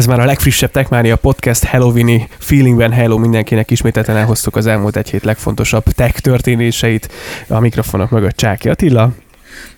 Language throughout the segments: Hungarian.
Ez már a legfrissebb Techmania podcast Halloweeni feelingben. Hello mindenkinek ismételten elhoztuk az elmúlt egy hét legfontosabb tech történéseit. A mikrofonok mögött Csáki Attila.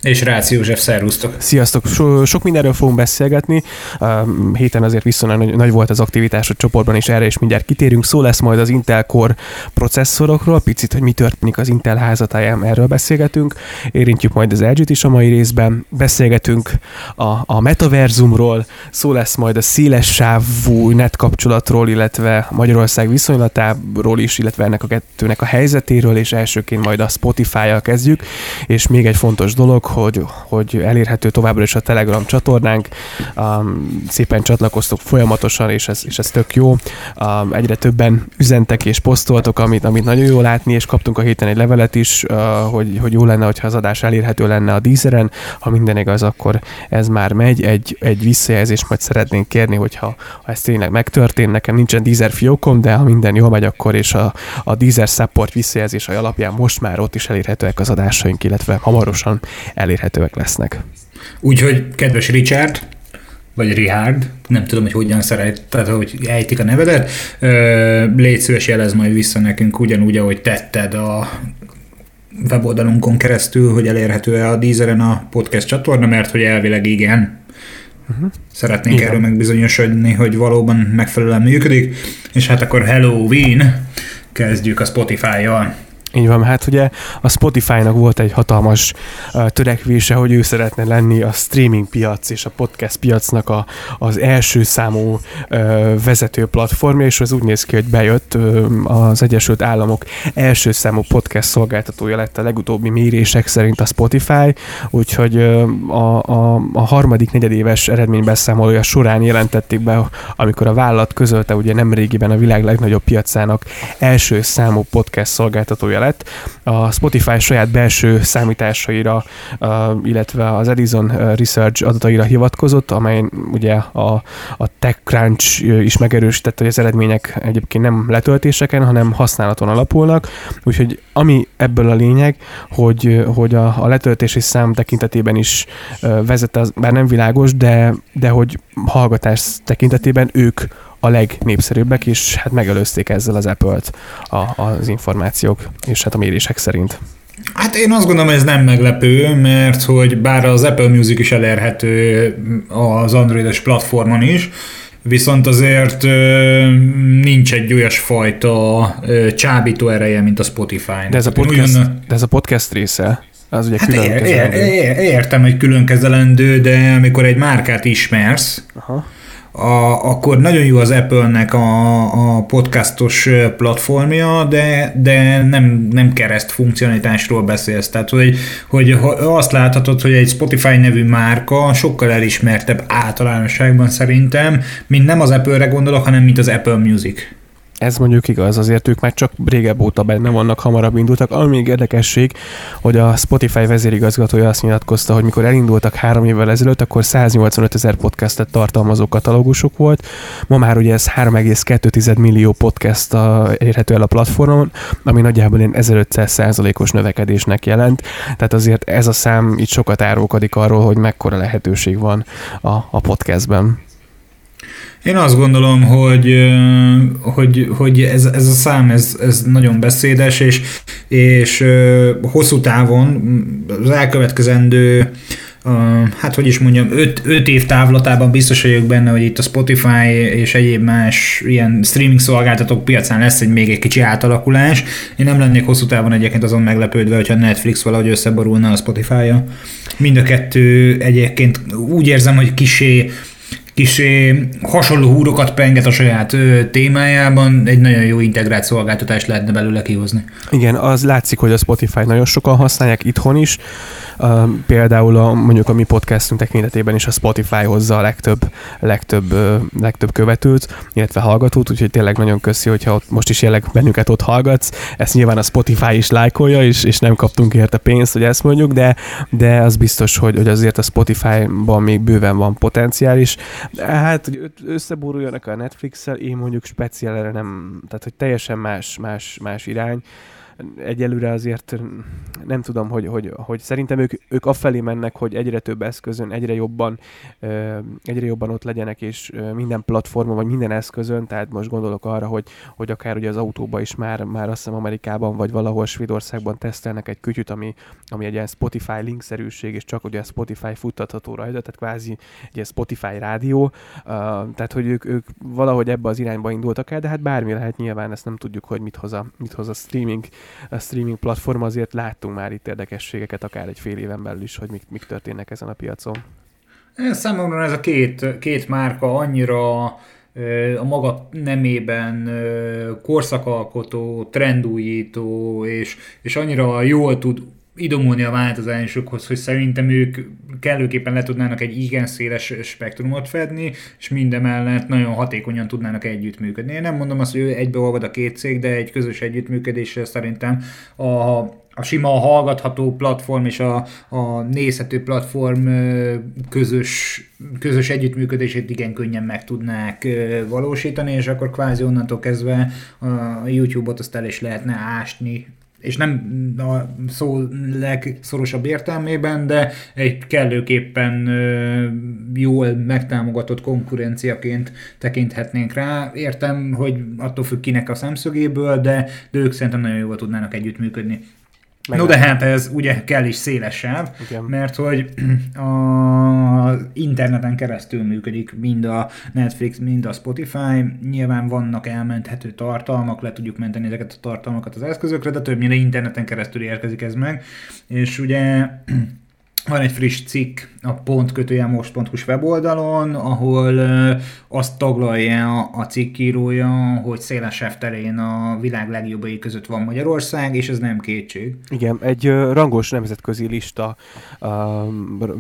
És Rácz József, szervusztok! Sziasztok! So, sok mindenről fogunk beszélgetni. Uh, héten azért viszonylag nagy, nagy volt az aktivitás a csoportban, és erre is mindjárt kitérünk. Szó lesz majd az Intel Core processzorokról, picit, hogy mi történik az Intel házatáján, erről beszélgetünk. Érintjük majd az LG-t is a mai részben. Beszélgetünk a, a metaverzumról, szó lesz majd a széles sávú net kapcsolatról, illetve Magyarország viszonylatáról is, illetve ennek a kettőnek a helyzetéről, és elsőként majd a Spotify-jal kezdjük. És még egy fontos dolog, dolog, hogy, hogy elérhető továbbra is a Telegram csatornánk. Um, szépen csatlakoztok folyamatosan, és ez, és ez tök jó. Um, egyre többen üzentek és posztoltok, amit, amit nagyon jó látni, és kaptunk a héten egy levelet is, uh, hogy, hogy jó lenne, hogyha az adás elérhető lenne a dízeren. Ha minden igaz, akkor ez már megy. Egy, egy visszajelzést majd szeretnénk kérni, hogyha ha ez tényleg megtörtént. Nekem nincsen Deezer fiókom, de ha minden jól megy, akkor és a, a Deezer support visszajelzés alapján most már ott is elérhetőek az adásaink, illetve hamarosan elérhetőek lesznek. Úgyhogy, kedves Richard, vagy Richard, nem tudom, hogy hogyan szeret, tehát hogy ejtik a nevedet, légy szíves jelez majd vissza nekünk ugyanúgy, ahogy tetted a weboldalunkon keresztül, hogy elérhető-e a Deezeren a podcast csatorna, mert hogy elvileg igen. Uh-huh. Szeretnénk igen. erről megbizonyosodni, hogy valóban megfelelően működik, és hát akkor Halloween kezdjük a Spotify-jal. Így van, hát ugye a Spotify-nak volt egy hatalmas uh, törekvése, hogy ő szeretne lenni a streaming piac és a podcast piacnak a, az első számú vezető platformja, és az úgy néz ki, hogy bejött az Egyesült Államok első számú podcast szolgáltatója lett a legutóbbi mérések szerint a Spotify, úgyhogy a, a, a harmadik negyedéves eredménybeszámolója során jelentették be, amikor a vállalat közölte ugye nemrégiben a világ legnagyobb piacának első számú podcast szolgáltatója lett. A Spotify saját belső számításaira, illetve az Edison Research adataira hivatkozott, amely ugye a, a TechCrunch is megerősítette, hogy az eredmények egyébként nem letöltéseken, hanem használaton alapulnak, úgyhogy ami ebből a lényeg, hogy, hogy a, a letöltési szám tekintetében is vezet, az, bár nem világos, de, de hogy hallgatás tekintetében ők a legnépszerűbbek, és hát megelőzték ezzel az Apple-t a, az információk, és hát a mérések szerint. Hát én azt gondolom, hogy ez nem meglepő, mert hogy bár az Apple Music is elérhető az androidos platformon is, viszont azért nincs egy olyas fajta csábító ereje, mint a Spotify. De ez a podcast, de ez a podcast része. Az ugye hát külön ér, ér, ér, értem, hogy külön kezelendő, de amikor egy márkát ismersz, Aha a, akkor nagyon jó az Apple-nek a, a podcastos platformja, de, de nem, nem kereszt funkcionalitásról beszélsz. Tehát, hogy, hogy azt láthatod, hogy egy Spotify nevű márka sokkal elismertebb általánosságban szerintem, mint nem az Apple-re gondolok, hanem mint az Apple Music. Ez mondjuk igaz, azért ők már csak régebb óta benne vannak, hamarabb indultak. Ami még érdekesség, hogy a Spotify vezérigazgatója azt nyilatkozta, hogy mikor elindultak három évvel ezelőtt, akkor 185 ezer podcastet tartalmazó katalógusok volt. Ma már ugye ez 3,2 millió podcast érhető el a platformon, ami nagyjából ilyen 1500 százalékos növekedésnek jelent. Tehát azért ez a szám itt sokat árulkodik arról, hogy mekkora lehetőség van a, a podcastben. Én azt gondolom, hogy, hogy, hogy ez, ez a szám ez, ez nagyon beszédes, és, és hosszú távon az elkövetkezendő hát hogy is mondjam, 5 év távlatában biztos vagyok benne, hogy itt a Spotify és egyéb más ilyen streaming szolgáltatók piacán lesz egy még egy kicsi átalakulás. Én nem lennék hosszú távon egyébként azon meglepődve, hogyha Netflix valahogy összeborulna a Spotify-ja. Mind a kettő egyébként úgy érzem, hogy kisé kis hasonló húrokat penget a saját témájában, egy nagyon jó integrált szolgáltatást lehetne belőle kihozni. Igen, az látszik, hogy a Spotify nagyon sokan használják itthon is, például a, mondjuk a mi podcastünk tekintetében is a Spotify hozza a legtöbb, legtöbb, legtöbb követőt, illetve hallgatót, úgyhogy tényleg nagyon köszi, hogyha ott most is jelenleg bennünket ott hallgatsz. Ezt nyilván a Spotify is lájkolja, és, és nem kaptunk érte pénzt, hogy ezt mondjuk, de, de az biztos, hogy, hogy azért a Spotify-ban még bőven van potenciális. Hát, hogy összeboruljanak a Netflix-el, én mondjuk speciál nem, tehát hogy teljesen más, más, más irány egyelőre azért nem tudom, hogy, hogy, hogy szerintem ők, ők afelé mennek, hogy egyre több eszközön, egyre jobban, egyre jobban ott legyenek, és minden platformon, vagy minden eszközön, tehát most gondolok arra, hogy, hogy akár ugye az autóba is már, már azt hiszem Amerikában, vagy valahol Svédországban tesztelnek egy kütyüt, ami, ami egy ilyen Spotify linkszerűség, és csak ugye a Spotify futtatható rajta, tehát kvázi egy ilyen Spotify rádió, tehát hogy ők, ők valahogy ebbe az irányba indultak el, de hát bármi lehet nyilván, ezt nem tudjuk, hogy mit hoz a, mit hoz a streaming, a streaming platform, azért láttunk már itt érdekességeket, akár egy fél éven belül is, hogy mik, mik történnek ezen a piacon. Számomra ez a két, két márka annyira a maga nemében korszakalkotó, trendújító, és, és annyira jól tud idomulni a változásokhoz, hogy szerintem ők kellőképpen le tudnának egy igen széles spektrumot fedni, és mindemellett nagyon hatékonyan tudnának együttműködni. Én nem mondom azt, hogy egybeolvad a két cég, de egy közös együttműködésre szerintem a, a sima hallgatható platform és a, a nézhető platform közös, közös együttműködését igen könnyen meg tudnák valósítani, és akkor kvázi onnantól kezdve a YouTube-ot azt el is lehetne ásni és nem a szó legszorosabb értelmében, de egy kellőképpen jól megtámogatott konkurenciaként tekinthetnénk rá. Értem, hogy attól függ kinek a szemszögéből, de, de ők szerintem nagyon jól tudnának együttműködni. Meg no de hát ez ugye kell is széles sáv, Igen. mert hogy a interneten keresztül működik mind a Netflix, mind a Spotify. Nyilván vannak elmenthető tartalmak, le tudjuk menteni ezeket a tartalmakat az eszközökre, de többnyire interneten keresztül érkezik ez meg. És ugye van egy friss cikk a pont most.hu weboldalon, ahol azt taglalja a cikkírója, hogy széles terén a világ legjobbai között van Magyarország, és ez nem kétség. Igen, egy rangos nemzetközi lista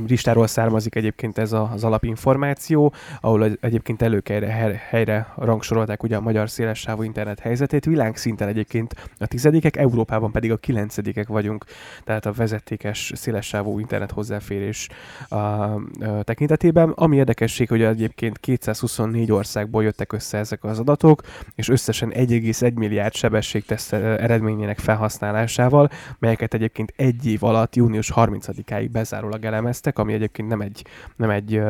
listáról származik egyébként ez az alapinformáció, ahol egyébként előkelyre helyre rangsorolták ugye a magyar szélessávú internet helyzetét. Világszinten egyébként a tizedikek, Európában pedig a kilencedikek vagyunk, tehát a vezetékes szélessávú internet hozzáférés a, tekintetében. Ami érdekesség, hogy egyébként 224 országból jöttek össze ezek az adatok, és összesen 1,1 milliárd sebességteszt eredményének felhasználásával, melyeket egyébként egy év alatt június 30-áig bezárólag elemeztek, ami egyébként nem egy, nem egy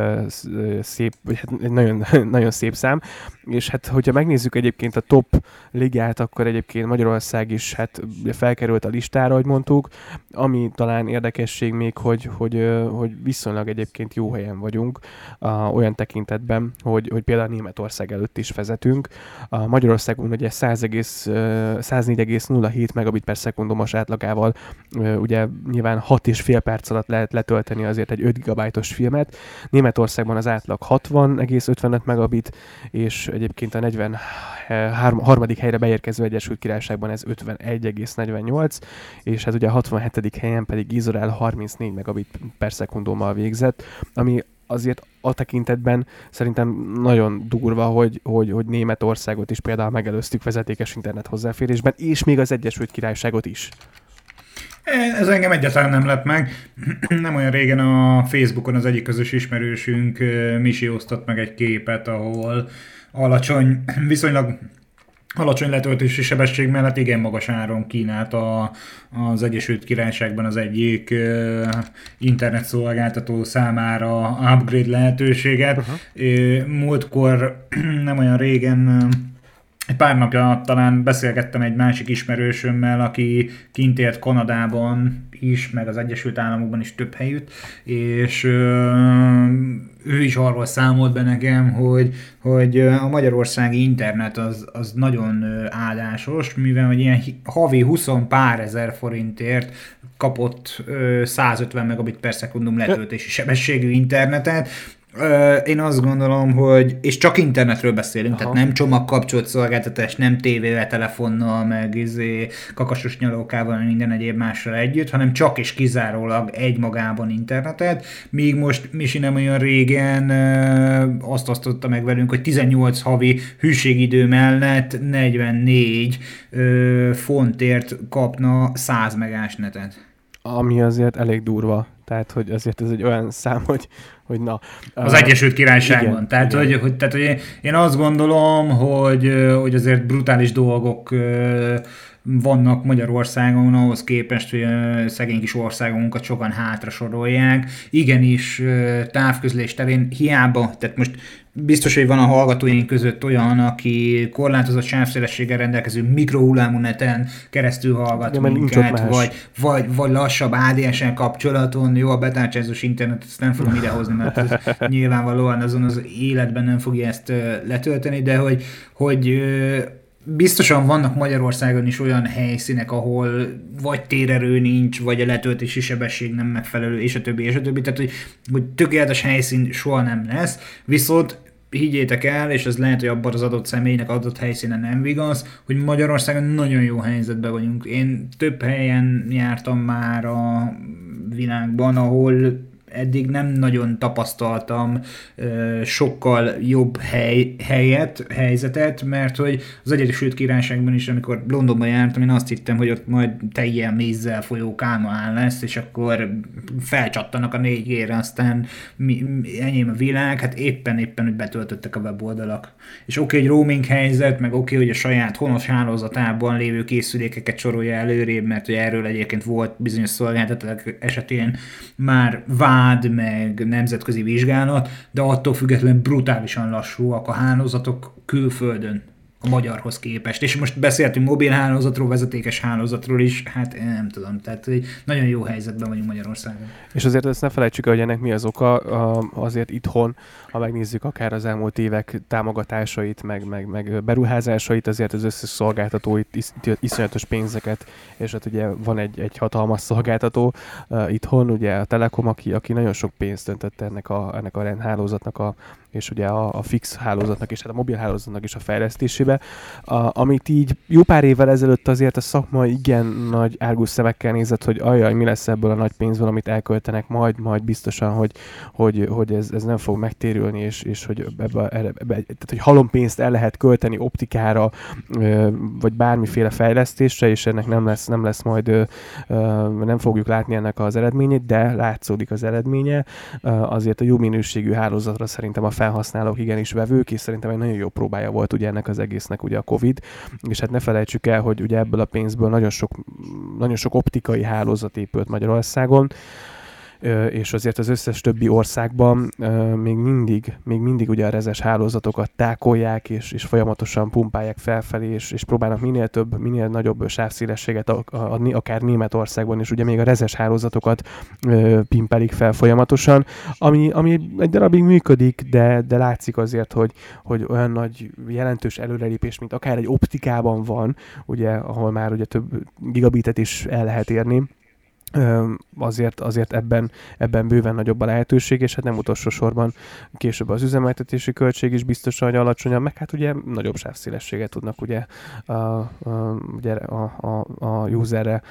szép, hát egy nagyon, nagyon szép szám, és hát hogyha megnézzük egyébként a top ligát, akkor egyébként Magyarország is hát felkerült a listára, hogy mondtuk, ami talán érdekesség még, hogy, hogy, hogy viszonylag egyébként jó helyen vagyunk uh, olyan tekintetben, hogy, hogy például Németország előtt is vezetünk. A Magyarországon ugye 104,07 megabit per szekundumos átlagával uh, ugye nyilván 6 és fél perc alatt lehet letölteni azért egy 5 gigabájtos filmet. Németországban az átlag 60,55 megabit, és egyébként a 43. helyre beérkező Egyesült Királyságban ez 51,48, és hát ugye a 67. helyen pedig Izrael 34 megabit per szekundummal végzett, ami azért a tekintetben szerintem nagyon durva, hogy, hogy, hogy Németországot is például megelőztük vezetékes internet hozzáférésben, és még az Egyesült Királyságot is. Ez engem egyáltalán nem lett meg. Nem olyan régen a Facebookon az egyik közös ismerősünk Misi osztott meg egy képet, ahol alacsony, viszonylag alacsony letöltési sebesség mellett igen magas áron kínált a, az Egyesült Királyságban az egyik uh, internetszolgáltató számára upgrade lehetőséget. Uh-huh. Múltkor nem olyan régen egy pár napja talán beszélgettem egy másik ismerősömmel, aki kint élt Kanadában is, meg az Egyesült Államokban is több helyütt, és ő is arról számolt be nekem, hogy, hogy a magyarországi internet az, az nagyon áldásos, mivel hogy ilyen havi 20 pár ezer forintért kapott 150 megabit per szekundum letöltési sebességű internetet, én azt gondolom, hogy, és csak internetről beszélünk, Aha. tehát nem csomagkapcsolt szolgáltatás, nem tévével, telefonnal, meg izé, kakasos nyalókával, minden egyéb mással együtt, hanem csak és kizárólag egymagában internetet, míg most Misi nem olyan régen azt osztotta meg velünk, hogy 18 havi hűségidő mellett 44 fontért kapna 100 megás netet. Ami azért elég durva. Tehát, hogy azért ez egy olyan szám, hogy, hogy na. Az uh, Egyesült Királyságban. Igen, tehát, igen. Hogy, hogy, tehát, hogy én azt gondolom, hogy, hogy azért brutális dolgok vannak Magyarországon ahhoz képest, hogy szegény kis országunkat sokan hátra sorolják. Igenis távközlés terén hiába, tehát most biztos, hogy van a hallgatóink között olyan, aki korlátozott sávszélességgel rendelkező mikrohullámú neten keresztül hallgat ja, minket, vagy, vagy, vagy lassabb ADSN kapcsolaton, jó, a betárcsázós internet, ezt nem fogom idehozni, mert ez nyilvánvalóan azon az életben nem fogja ezt letölteni, de hogy, hogy biztosan vannak Magyarországon is olyan helyszínek, ahol vagy térerő nincs, vagy a letöltési sebesség nem megfelelő, és a többi, és a többi. Tehát, hogy, hogy tökéletes helyszín soha nem lesz, viszont higgyétek el, és ez lehet, hogy abban az adott személynek adott helyszínen nem igaz, hogy Magyarországon nagyon jó helyzetben vagyunk. Én több helyen jártam már a világban, ahol eddig nem nagyon tapasztaltam sokkal jobb hely, helyet, helyzetet, mert hogy az Egyesült Királyságban is, amikor Londonban jártam, én azt hittem, hogy ott majd teljel mézzel folyó kánoán lesz, és akkor felcsattanak a négyére, aztán mi, enyém a világ, hát éppen-éppen, hogy betöltöttek a weboldalak. És oké, okay, hogy roaming helyzet, meg oké, okay, hogy a saját honos hálózatában lévő készülékeket sorolja előrébb, mert hogy erről egyébként volt bizonyos szolgáltatók esetén már vár vád, meg nemzetközi vizsgálat, de attól függetlenül brutálisan lassúak a hálózatok külföldön a magyarhoz képest. És most beszéltünk mobilhálózatról, vezetékes hálózatról is, hát nem tudom, tehát nagyon jó helyzetben vagyunk Magyarországon. És azért ezt ne felejtsük hogy ennek mi az oka, azért itthon, ha megnézzük akár az elmúlt évek támogatásait, meg, meg, meg beruházásait, azért az összes szolgáltató itt is, iszonyatos pénzeket, és hát ugye van egy, egy hatalmas szolgáltató uh, itthon, ugye a Telekom, aki, aki nagyon sok pénzt öntött ennek a, ennek a rendhálózatnak a, és ugye a, a fix hálózatnak és hát a mobil hálózatnak is a fejlesztésébe, a, amit így jó pár évvel ezelőtt azért a szakma igen nagy árgus szemekkel nézett, hogy ajaj, mi lesz ebből a nagy pénzből, amit elköltenek, majd, majd biztosan, hogy, hogy, hogy ez, ez nem fog megtérülni, és, és hogy ebbe, ebbe, ebbe, tehát, hogy halom pénzt el lehet költeni optikára, vagy bármiféle fejlesztésre, és ennek nem lesz, nem lesz majd, nem fogjuk látni ennek az eredményét, de látszódik az eredménye. Azért a jó minőségű hálózatra szerintem a felhasználók igenis vevők, és szerintem egy nagyon jó próbája volt ugye ennek az egésznek ugye a Covid, és hát ne felejtsük el, hogy ugye ebből a pénzből nagyon sok, nagyon sok optikai hálózat épült Magyarországon, és azért az összes többi országban még mindig, még mindig ugye a rezes hálózatokat tákolják, és, és folyamatosan pumpálják felfelé, és, és próbálnak minél több, minél nagyobb sávszélességet adni, akár Németországban is, ugye még a rezes hálózatokat pimpelik fel folyamatosan, ami, ami egy darabig működik, de, de látszik azért, hogy, hogy olyan nagy jelentős előrelépés, mint akár egy optikában van, ugye, ahol már ugye több gigabitet is el lehet érni, azért, azért ebben, ebben bőven nagyobb a lehetőség, és hát nem utolsó sorban később az üzemeltetési költség is biztosan, hogy alacsonyabb, meg hát ugye nagyobb sávszélességet tudnak ugye a, a, ugye a, a, a userre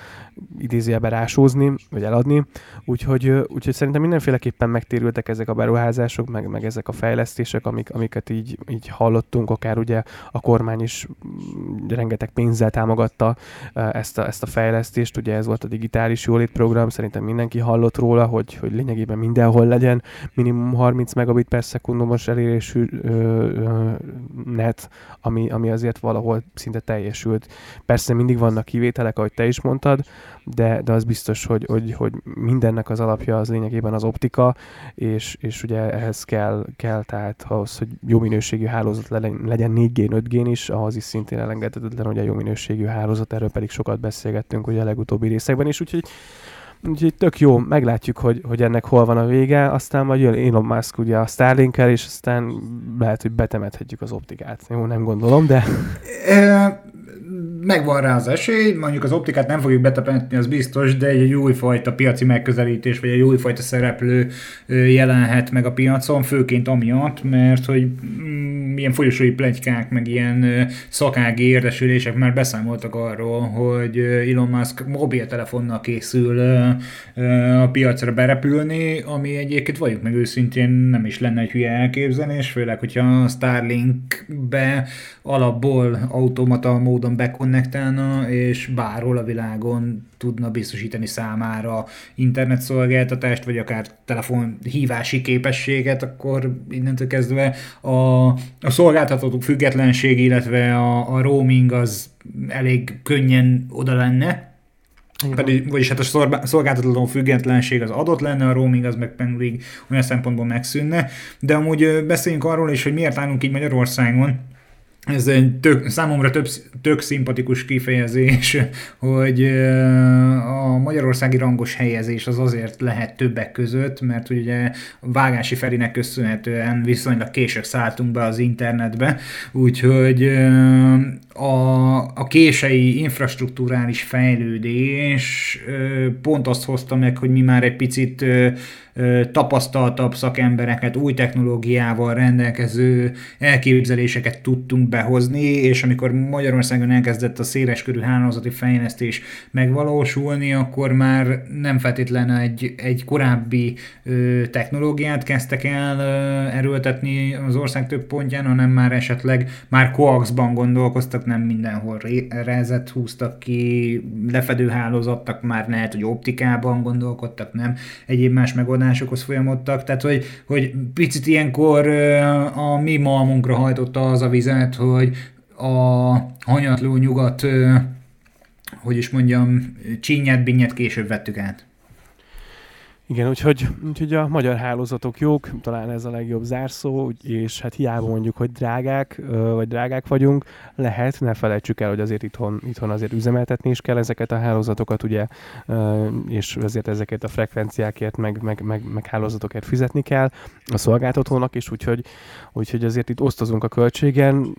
idézőjelbe rásózni, vagy eladni, úgyhogy, úgyhogy szerintem mindenféleképpen megtérültek ezek a beruházások, meg, meg ezek a fejlesztések, amik, amiket így, így hallottunk, akár ugye a kormány is rengeteg pénzzel támogatta ezt a, ezt a fejlesztést, ugye ez volt a digitális jólét program, szerintem mindenki hallott róla, hogy, hogy lényegében mindenhol legyen minimum 30 megabit per szekundumos elérésű ö, ö, net, ami, ami azért valahol szinte teljesült. Persze mindig vannak kivételek, ahogy te is mondtad, de, de az biztos, hogy, hogy, hogy mindennek az alapja az lényegében az optika, és, és ugye ehhez kell, kell tehát ahhoz, hogy jó minőségű hálózat legyen 4G, 5G is, ahhoz is szintén elengedhetetlen, hogy a jó minőségű hálózat, erről pedig sokat beszélgettünk ugye a legutóbbi részekben is, úgyhogy Úgyhogy tök jó, meglátjuk, hogy, hogy ennek hol van a vége, aztán majd jön Elon Musk ugye a starlink és aztán lehet, hogy betemethetjük az optikát. Jó, nem gondolom, de megvan rá az esély, mondjuk az optikát nem fogjuk betapentni, az biztos, de egy újfajta piaci megközelítés, vagy egy újfajta szereplő jelenhet meg a piacon, főként amiatt, mert hogy mm, ilyen folyosói plegykák, meg ilyen szakági érdesülések már beszámoltak arról, hogy Elon Musk mobiltelefonnal készül a piacra berepülni, ami egyébként vagyunk meg őszintén nem is lenne egy hülye elképzelés, főleg, hogyha a Starlink-be alapból automata módon bekon konnektálna, és bárhol a világon tudna biztosítani számára internetszolgáltatást, vagy akár telefonhívási képességet, akkor innentől kezdve a, a szolgáltatók függetlenség, illetve a, a roaming az elég könnyen oda lenne, pedig, vagyis hát a szolgáltató függetlenség az adott lenne, a roaming az meg pedig olyan szempontból megszűnne. De amúgy beszéljünk arról is, hogy miért állunk így Magyarországon, ez egy tök, számomra több, tök szimpatikus kifejezés, hogy a magyarországi rangos helyezés az azért lehet többek között, mert ugye Vágási Ferinek köszönhetően viszonylag később szálltunk be az internetbe, úgyhogy a, a kései infrastruktúrális fejlődés pont azt hozta meg, hogy mi már egy picit tapasztaltabb szakembereket, új technológiával rendelkező elképzeléseket tudtunk behozni, és amikor Magyarországon elkezdett a széleskörű hálózati fejlesztés megvalósulni, akkor már nem feltétlenül egy, egy korábbi ö, technológiát kezdtek el ö, erőltetni az ország több pontján, hanem már esetleg már coaxban gondolkoztak, nem mindenhol rezet húztak ki, lefedő hálózattak már lehet, hogy optikában gondolkodtak, nem? Egyéb más megoldások megoldásokhoz folyamodtak, tehát hogy, hogy picit ilyenkor a mi malmunkra hajtotta az a vizet, hogy a hanyatló nyugat, hogy is mondjam, csínyet, binnyet később vettük át. Igen, úgyhogy, úgyhogy a magyar hálózatok jók, talán ez a legjobb zárszó, és hát hiába mondjuk, hogy drágák, vagy drágák vagyunk, lehet, ne felejtsük el, hogy azért itthon, itthon azért üzemeltetni is kell ezeket a hálózatokat, ugye, és azért ezeket a frekvenciákért, meg, meg, meg, meg hálózatokért fizetni kell a szolgáltatónak is, úgyhogy, úgyhogy azért itt osztozunk a költségen.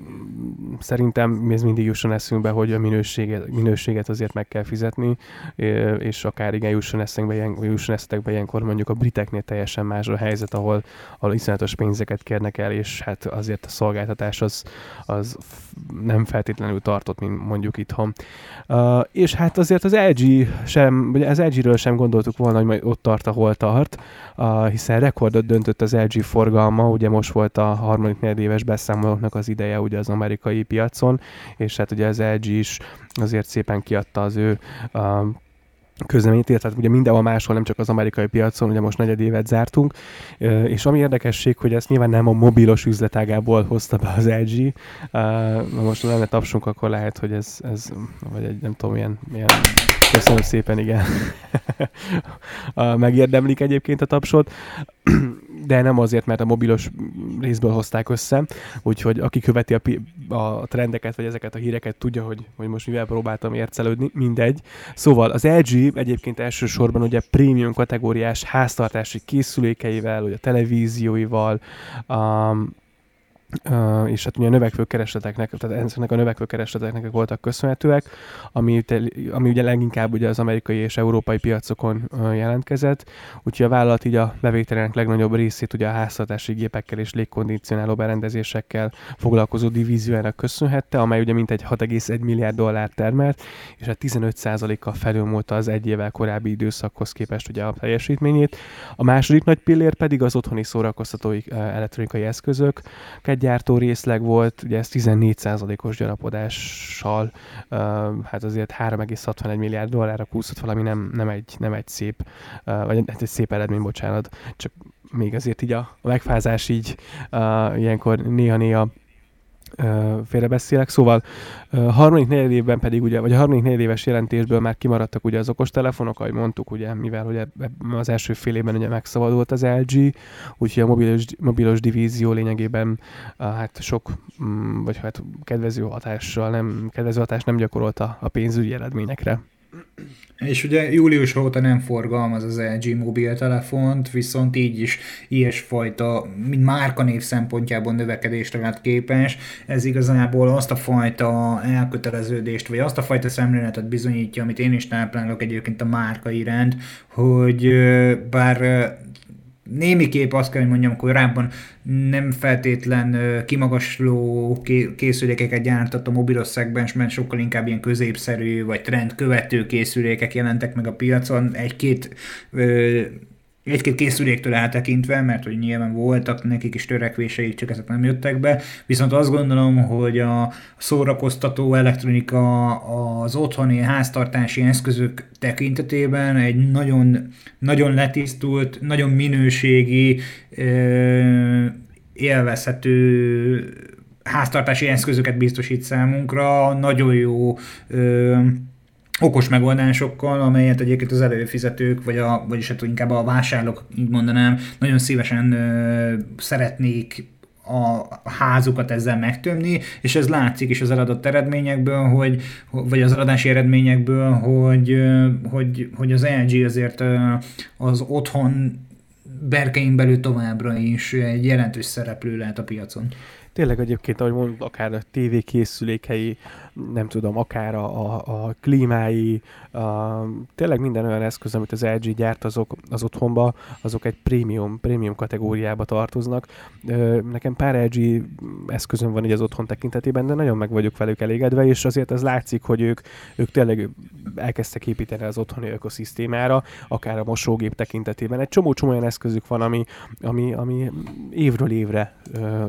Szerintem ez mindig jusson eszünkbe, hogy a minőséget, minőséget azért meg kell fizetni, és akár igen, jusson eszünkbe, jusson eszünkbe ilyenkor mondjuk a briteknél teljesen más a helyzet, ahol, ahol iszonyatos pénzeket kérnek el, és hát azért a szolgáltatás az, az nem feltétlenül tartott, mint mondjuk itthon. Uh, és hát azért az LG sem, vagy az LG-ről sem gondoltuk volna, hogy majd ott tart, ahol tart, uh, hiszen rekordot döntött az LG forgalma, ugye most volt a harmadik éves beszámolóknak az ideje ugye az amerikai piacon, és hát ugye az LG is azért szépen kiadta az ő uh, közleményt írt, tehát ugye mindenhol máshol, nem csak az amerikai piacon, ugye most negyed évet zártunk, és ami érdekesség, hogy ezt nyilván nem a mobilos üzletágából hozta be az LG, na most lenne tapsunk, akkor lehet, hogy ez, ez vagy egy nem tudom, milyen, milyen Köszönöm szépen, igen. Megérdemlik egyébként a tapsot de nem azért, mert a mobilos részből hozták össze, úgyhogy aki követi a, a trendeket, vagy ezeket a híreket, tudja, hogy, hogy most mivel próbáltam ércelődni, mindegy. Szóval az LG egyébként elsősorban ugye prémium kategóriás háztartási készülékeivel, vagy a televízióival, um, Uh, és hát ugye a növekvő keresleteknek, tehát ezeknek a növekvő keresleteknek voltak köszönhetőek, ami, ami ugye leginkább ugye az amerikai és európai piacokon uh, jelentkezett, úgyhogy a vállalat így a bevételének legnagyobb részét ugye a háztartási gépekkel és légkondicionáló berendezésekkel foglalkozó divíziójának köszönhette, amely ugye mintegy 6,1 milliárd dollár termelt, és hát 15%-kal felülmúlta az egy évvel korábbi időszakhoz képest ugye a teljesítményét. A második nagy pillér pedig az otthoni szórakoztatói uh, elektronikai eszközök, gyártó részleg volt, ugye ez 14%-os gyarapodással, uh, hát azért 3,61 milliárd dollárra kúszott valami nem, nem, egy, nem egy szép, uh, vagy hát egy szép eredmény, bocsánat, csak még azért így a, megfázás így uh, ilyenkor néha-néha félrebeszélek. Szóval a harmadik negyed évben pedig ugye, vagy a harmadik negyed éves jelentésből már kimaradtak ugye az okostelefonok, ahogy mondtuk, ugye, mivel ugye az első fél évben ugye megszabadult az LG, úgyhogy a mobilos, mobilos divízió lényegében hát sok, mm, vagy hát kedvező hatással nem, kedvező hatást nem gyakorolt a, a pénzügyi eredményekre. És ugye július óta nem forgalmaz az LG mobiltelefont, viszont így is ilyesfajta, mint márkanév szempontjából növekedésre lett képes. Ez igazából azt a fajta elköteleződést, vagy azt a fajta szemléletet bizonyítja, amit én is táplálok egyébként a márka iránt, hogy bár némiképp azt kell, hogy mondjam, korábban nem feltétlen kimagasló készülékeket gyártott a mobilos szegmensben, sokkal inkább ilyen középszerű vagy trend követő készülékek jelentek meg a piacon. Egy-két egy-két készüléktől eltekintve, mert hogy nyilván voltak nekik is törekvéseik, csak ezek nem jöttek be, viszont azt gondolom, hogy a szórakoztató elektronika az otthoni háztartási eszközök tekintetében egy nagyon, nagyon letisztult, nagyon minőségi, élvezhető háztartási eszközöket biztosít számunkra, nagyon jó okos megoldásokkal, amelyet egyébként az előfizetők, vagy a, vagyis hát inkább a vásárlók, így mondanám, nagyon szívesen ö, szeretnék a házukat ezzel megtömni, és ez látszik is az eladott eredményekből, hogy, vagy az eladási eredményekből, hogy, hogy, hogy az LG azért az otthon berkein belül továbbra is egy jelentős szereplő lehet a piacon. Tényleg egyébként, ahogy mondod, akár a tévékészülékei, nem tudom, akár a, a, a klímái, a, tényleg minden olyan eszköz, amit az LG gyárt azok, az otthonba, azok egy prémium, prémium kategóriába tartoznak. Nekem pár LG eszközöm van így az otthon tekintetében, de nagyon meg vagyok velük elégedve, és azért az látszik, hogy ők, ők tényleg elkezdtek építeni az otthoni ökoszisztémára, akár a mosógép tekintetében. Egy csomó-csomó olyan eszközük van, ami, ami, ami évről évre ö,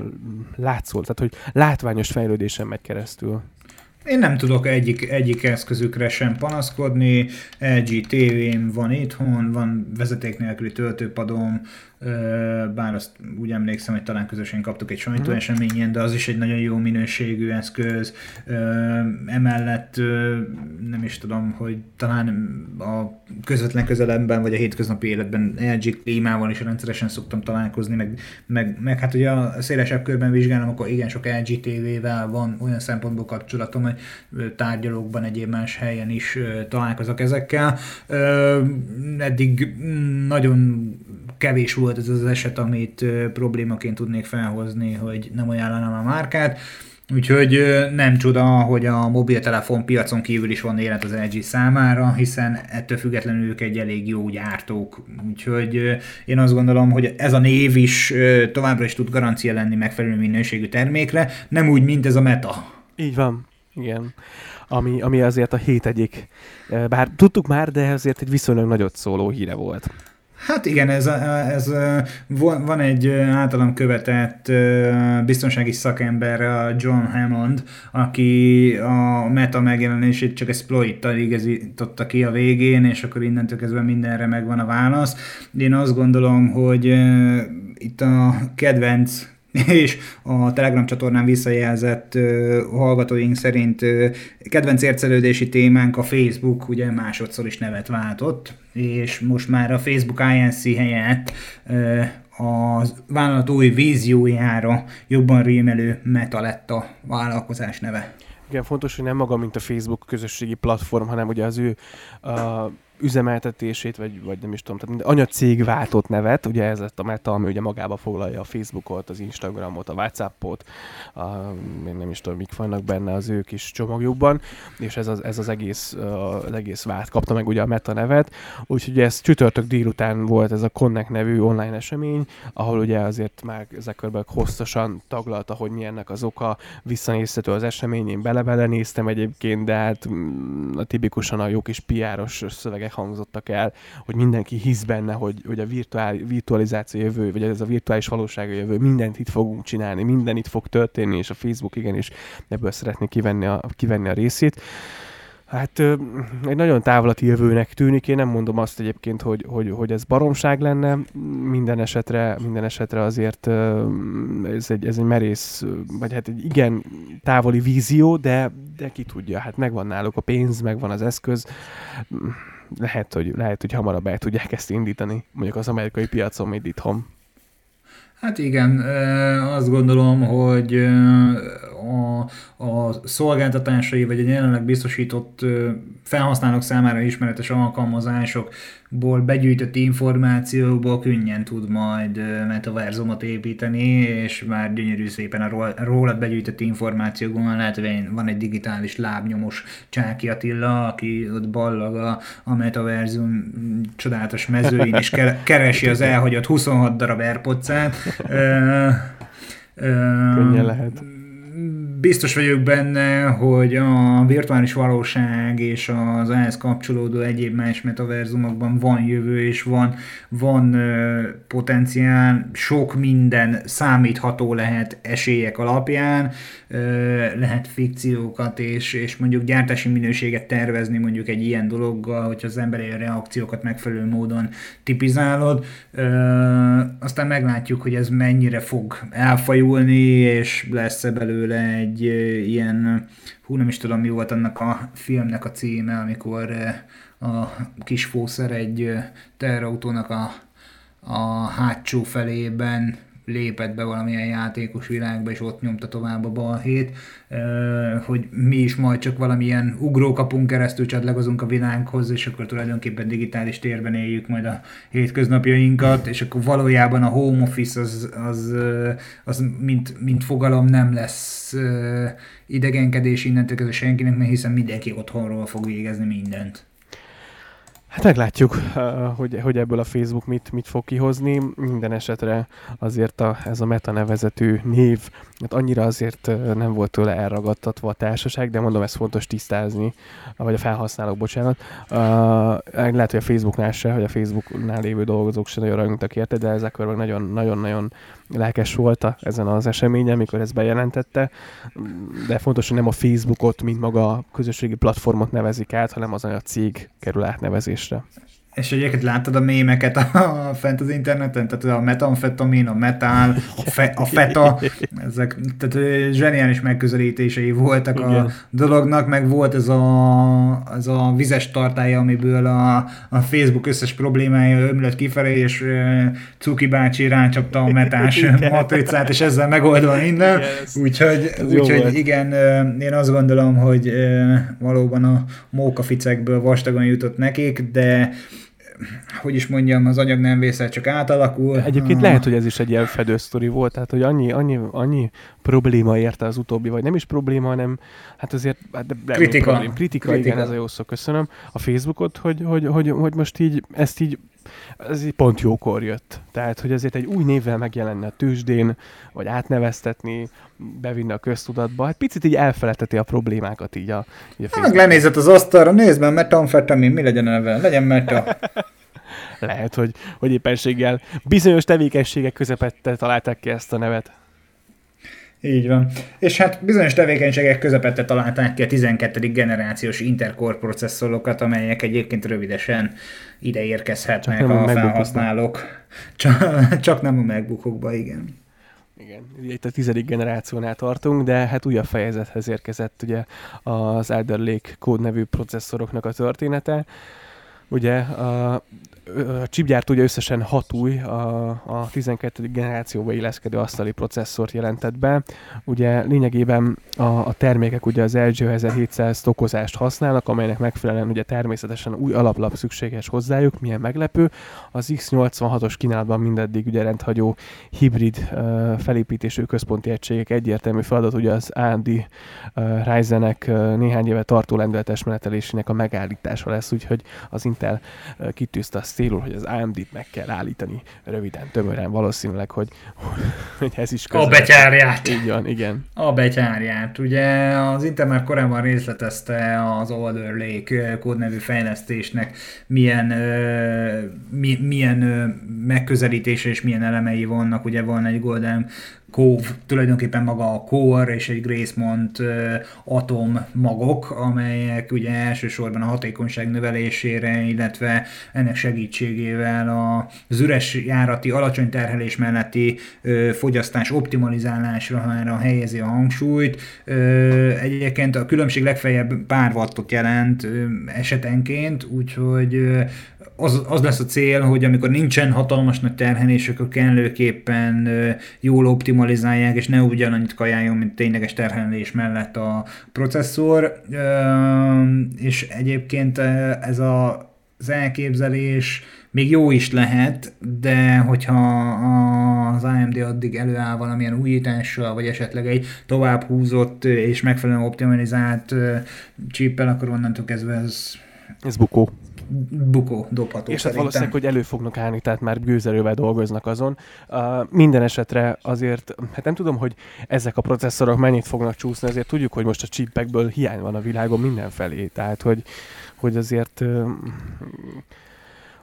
látszol, tehát hogy látványos fejlődésen megy keresztül. Én nem tudok egyik, egyik eszközükre sem panaszkodni, LG TV-m van itthon, van vezeték nélküli töltőpadom, bár azt úgy emlékszem, hogy talán közösen kaptuk egy sajtóeseményen, de az is egy nagyon jó minőségű eszköz. Emellett nem is tudom, hogy talán a közvetlen közelemben, vagy a hétköznapi életben LG klímával is rendszeresen szoktam találkozni, meg, meg, meg hát ugye a szélesebb körben vizsgálom, akkor igen sok LG TV-vel van olyan szempontból kapcsolatom, tárgyalókban egyéb más helyen is találkozok ezekkel. Eddig nagyon kevés volt ez az eset, amit problémaként tudnék felhozni, hogy nem ajánlanám a márkát. Úgyhogy nem csoda, hogy a mobiltelefon piacon kívül is van élet az LG számára, hiszen ettől függetlenül ők egy elég jó gyártók. Úgyhogy én azt gondolom, hogy ez a név is továbbra is tud garancia lenni megfelelő minőségű termékre, nem úgy, mint ez a Meta. Így van. Igen. Ami, ami azért a hét egyik, bár tudtuk már, de azért egy viszonylag nagyot szóló híre volt. Hát igen, ez, ez, van egy általam követett biztonsági szakember, a John Hammond, aki a meta megjelenését csak exploit-tal igazította ki a végén, és akkor innentől kezdve mindenre megvan a válasz. Én azt gondolom, hogy itt a kedvenc és a Telegram csatornán visszajelzett uh, hallgatóink szerint uh, kedvenc ércelődési témánk a Facebook, ugye másodszor is nevet váltott, és most már a Facebook INC helyett uh, a vállalat új víziójára jobban rémelő Meta lett a vállalkozás neve. Igen, fontos, hogy nem maga, mint a Facebook közösségi platform, hanem ugye az ő uh, üzemeltetését, vagy, vagy nem is tudom, tehát anyacég váltott nevet, ugye ez lett a Meta, ami ugye magába foglalja a Facebookot, az Instagramot, a Whatsappot, a, én nem is tudom, mik vannak benne az ő kis csomagjukban, és ez az, ez az egész, az egész vált kapta meg ugye a Meta nevet, úgyhogy ez csütörtök délután volt ez a Connect nevű online esemény, ahol ugye azért már Zuckerberg hosszasan taglalta, hogy milyennek az oka, visszanézhető az esemény, én bele-bele néztem egyébként, de hát mm, a tipikusan a jó kis piáros szövegek hangzottak el, hogy mindenki hisz benne, hogy, hogy a virtuál, virtualizáció jövő, vagy ez a virtuális valóság jövő, mindent itt fogunk csinálni, minden itt fog történni, és a Facebook igenis ebből szeretné kivenni a, kivenni a részét. Hát egy nagyon távolati jövőnek tűnik, én nem mondom azt egyébként, hogy, hogy, hogy ez baromság lenne, minden esetre, minden esetre azért ez egy, ez egy merész, vagy hát egy igen távoli vízió, de, de ki tudja, hát megvan náluk a pénz, megvan az eszköz, lehet, hogy, lehet, hogy hamarabb el tudják ezt indítani, mondjuk az amerikai piacon, mint itthon. Hát igen, azt gondolom, hogy a, a szolgáltatásai, vagy a jelenleg biztosított felhasználók számára ismeretes alkalmazásokból begyűjtött információkból könnyen tud majd metaverzumot építeni, és már gyönyörű szépen a rólad begyűjtött információkban lehet, hogy van egy digitális lábnyomos Csáki Attila, aki ott ballag a, a metaverzum csodálatos mezőin, és keresi az elhagyott 26 darab airpods Könnyen lehet biztos vagyok benne, hogy a virtuális valóság és az ehhez kapcsolódó egyéb más metaverzumokban van jövő, és van, van potenciál, sok minden számítható lehet esélyek alapján, lehet fikciókat és, és mondjuk gyártási minőséget tervezni mondjuk egy ilyen dologgal, hogyha az emberi reakciókat megfelelő módon tipizálod. Aztán meglátjuk, hogy ez mennyire fog elfajulni, és lesz-e belőle egy ilyen, hú nem is tudom mi volt annak a filmnek a címe, amikor a kis fószer egy terrautónak a, a hátsó felében lépett be valamilyen játékos világba, és ott nyomta tovább a balhét, hogy mi is majd csak valamilyen ugrókapunk keresztül csatlakozunk a világhoz, és akkor tulajdonképpen digitális térben éljük majd a hétköznapjainkat, és akkor valójában a home office az, az, az mint, mint fogalom nem lesz idegenkedés innentől kezdve senkinek, mert hiszen mindenki otthonról fog végezni mindent. Hát meglátjuk, hogy, hogy ebből a Facebook mit, mit fog kihozni. Minden esetre azért a, ez a Meta nevezetű név, hát annyira azért nem volt tőle elragadtatva a társaság, de mondom, ez fontos tisztázni, vagy a felhasználók, bocsánat. Uh, lehet, hogy a Facebooknál se, hogy a Facebooknál lévő dolgozók se nagyon rajongtak érte, de ezek meg nagyon-nagyon lelkes volt a, ezen az eseményen, amikor ezt bejelentette, de fontos, hogy nem a Facebookot, mint maga a közösségi platformot nevezik át, hanem az a cég kerül átnevezésre. És egyébként láttad a mémeket a, a, fent az interneten? Tehát a metamfetamin, a metál, a, fe, a feta, ezek tehát zseniális megközelítései voltak Igen. a dolognak, meg volt ez a, ez a vizes tartája, amiből a, a Facebook összes problémája ömlött kifelé, és Cuki bácsi rácsapta a metás matricát, és ezzel megoldva minden. Úgyhogy, úgyhogy igen, én azt gondolom, hogy valóban a mókaficekből vastagon jutott nekik, de hogy is mondjam, az anyag nem vészel, csak átalakul. Egyébként ah. lehet, hogy ez is egy ilyen fedősztori volt, tehát hogy annyi, annyi, annyi probléma érte az utóbbi, vagy nem is probléma, hanem hát azért hát de, kritika. Problém, kritika, kritika, igen, ez a jó szó, köszönöm. A Facebookot, hogy, hogy, hogy, hogy most így ezt így ez így pont jókor jött. Tehát, hogy azért egy új névvel megjelenne a tőzsdén, vagy átneveztetni, bevinni a köztudatba, hát picit így elfelejteti a problémákat így a, így a Meg lenézett az asztalra, nézd meg, metamfetamin, mi legyen a neve? Legyen meta. Lehet, hogy, hogy éppenséggel bizonyos tevékenységek közepette találták ki ezt a nevet. Így van. És hát bizonyos tevékenységek közepette találták ki a 12. generációs Intercore processzorokat, amelyek egyébként rövidesen ide érkezhetnek csak a felhasználók. Csak, csak nem a megbukokba, igen. Igen, itt a tizedik generációnál tartunk, de hát újabb fejezethez érkezett ugye az Alder Lake kód nevű processzoroknak a története. Ugye a a chipgyártó ugye összesen hat új, a, a 12. generációba illeszkedő asztali processzort jelentett be. Ugye lényegében a, a termékek ugye az LG 1700 tokozást használnak, amelynek megfelelően ugye természetesen új alaplap szükséges hozzájuk, milyen meglepő. Az X86-os kínálatban mindeddig ugye rendhagyó hibrid uh, felépítésű központi egységek egyértelmű feladat ugye az AMD uh, Ryzenek néhány éve tartó lendületes menetelésének a megállítása lesz, úgyhogy az Intel uh, kitűzte azt célul, hogy az AMD-t meg kell állítani röviden, tömören, valószínűleg, hogy, hogy ez is közel. A betyárját. Így van, igen. A betyárját. Ugye az Intel már korábban részletezte az Alder Lake kódnevű fejlesztésnek milyen, mi, milyen megközelítése és milyen elemei vannak. Ugye van egy Golden Cove, tulajdonképpen maga a Core és egy Gracemont atom magok, amelyek ugye elsősorban a hatékonyság növelésére, illetve ennek segítségével az üres járati, alacsony terhelés melletti fogyasztás optimalizálásra helyezi a hangsúlyt. Egyébként a különbség legfeljebb pár wattot jelent esetenként, úgyhogy az, az lesz a cél, hogy amikor nincsen hatalmas nagy terhelés, akkor kellőképpen jól optimalizálják, és ne ugyanannyit kajáljon, mint tényleges terhelés mellett a processzor. És egyébként ez a, az elképzelés még jó is lehet, de hogyha az AMD addig előáll valamilyen újítással, vagy esetleg egy tovább húzott és megfelelően optimalizált csippel, akkor onnantól kezdve ez... Ez bukó bukó dobható És hát valószínűleg, hogy elő fognak állni, tehát már gőzerővel dolgoznak azon. Uh, minden esetre azért, hát nem tudom, hogy ezek a processzorok mennyit fognak csúszni, azért tudjuk, hogy most a chipekből hiány van a világon mindenfelé, tehát hogy, hogy azért uh,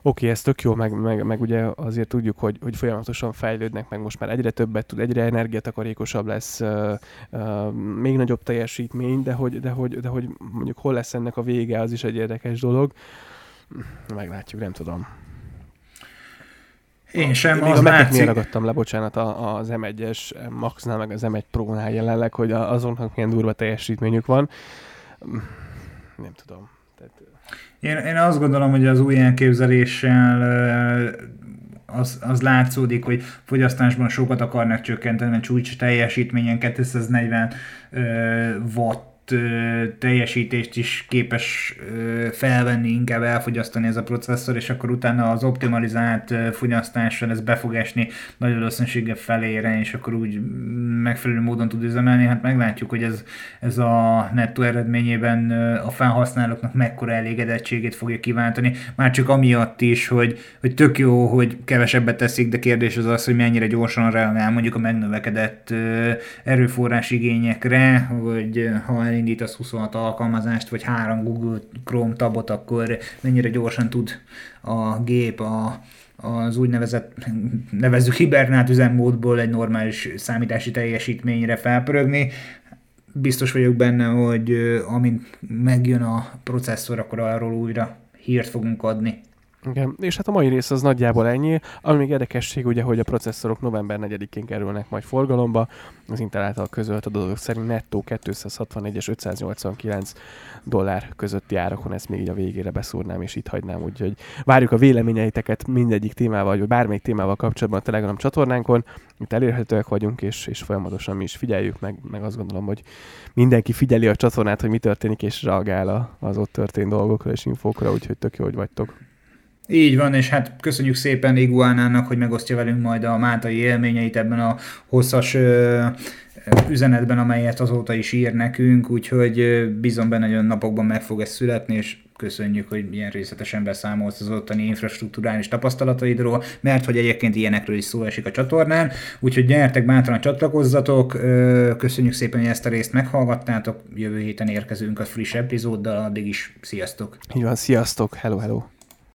oké, ez tök jó, meg, meg, meg ugye azért tudjuk, hogy, hogy folyamatosan fejlődnek, meg most már egyre többet tud, egyre energiatakarékosabb lesz, uh, uh, még nagyobb teljesítmény, de hogy, de, hogy, de hogy mondjuk hol lesz ennek a vége, az is egy érdekes dolog. Meglátjuk, nem tudom. Én sem. Még a látszik... ragadtam le, bocsánat, az M1-es Maxnál, meg az M1 Pro-nál jelenleg, hogy azonnak milyen durva teljesítményük van. Nem tudom. Tehát... Én, én azt gondolom, hogy az új elképzeléssel az, az látszódik, hogy fogyasztásban sokat akarnak csökkenteni, mert csúcs teljesítményen 240 watt teljesítést is képes felvenni, inkább elfogyasztani ez a processzor, és akkor utána az optimalizált fogyasztással ez be fog esni nagy valószínűséggel felére, és akkor úgy megfelelő módon tud üzemelni. Hát meglátjuk, hogy ez, ez a nettó eredményében a felhasználóknak mekkora elégedettségét fogja kiváltani. Már csak amiatt is, hogy, hogy tök jó, hogy kevesebbet teszik, de kérdés az az, hogy mennyire gyorsan reagál mondjuk a megnövekedett erőforrás igényekre, hogy ha elindítasz 26 alkalmazást, vagy három Google Chrome tabot, akkor mennyire gyorsan tud a gép a, az úgynevezett, nevezzük hibernát üzemmódból egy normális számítási teljesítményre felpörögni. Biztos vagyok benne, hogy amint megjön a processzor, akkor arról újra hírt fogunk adni. Igen, és hát a mai rész az nagyjából ennyi. Ami még érdekesség, ugye, hogy a processzorok november 4-én kerülnek majd forgalomba. Az Intel által közölt adatok szerint nettó 261 és 589 dollár közötti árakon, ezt még így a végére beszúrnám és itt hagynám, úgyhogy várjuk a véleményeiteket mindegyik témával, vagy bármelyik témával kapcsolatban a Telegram csatornánkon. Itt elérhetőek vagyunk, és, és folyamatosan mi is figyeljük, meg, meg azt gondolom, hogy mindenki figyeli a csatornát, hogy mi történik, és reagál az ott történt dolgokra és infókra, úgyhogy tök jó, hogy vagytok. Így van, és hát köszönjük szépen Iguánának, hogy megosztja velünk majd a mátai élményeit ebben a hosszas ö, üzenetben, amelyet azóta is ír nekünk, úgyhogy bízom benne, hogy a napokban meg fog ez születni, és köszönjük, hogy ilyen részletesen beszámolsz az ottani infrastruktúrális tapasztalataidról, mert hogy egyébként ilyenekről is szó esik a csatornán, úgyhogy gyertek bátran csatlakozzatok, köszönjük szépen, hogy ezt a részt meghallgattátok, jövő héten érkezünk a friss epizóddal, addig is sziasztok! Így van, sziasztok, hello, hello!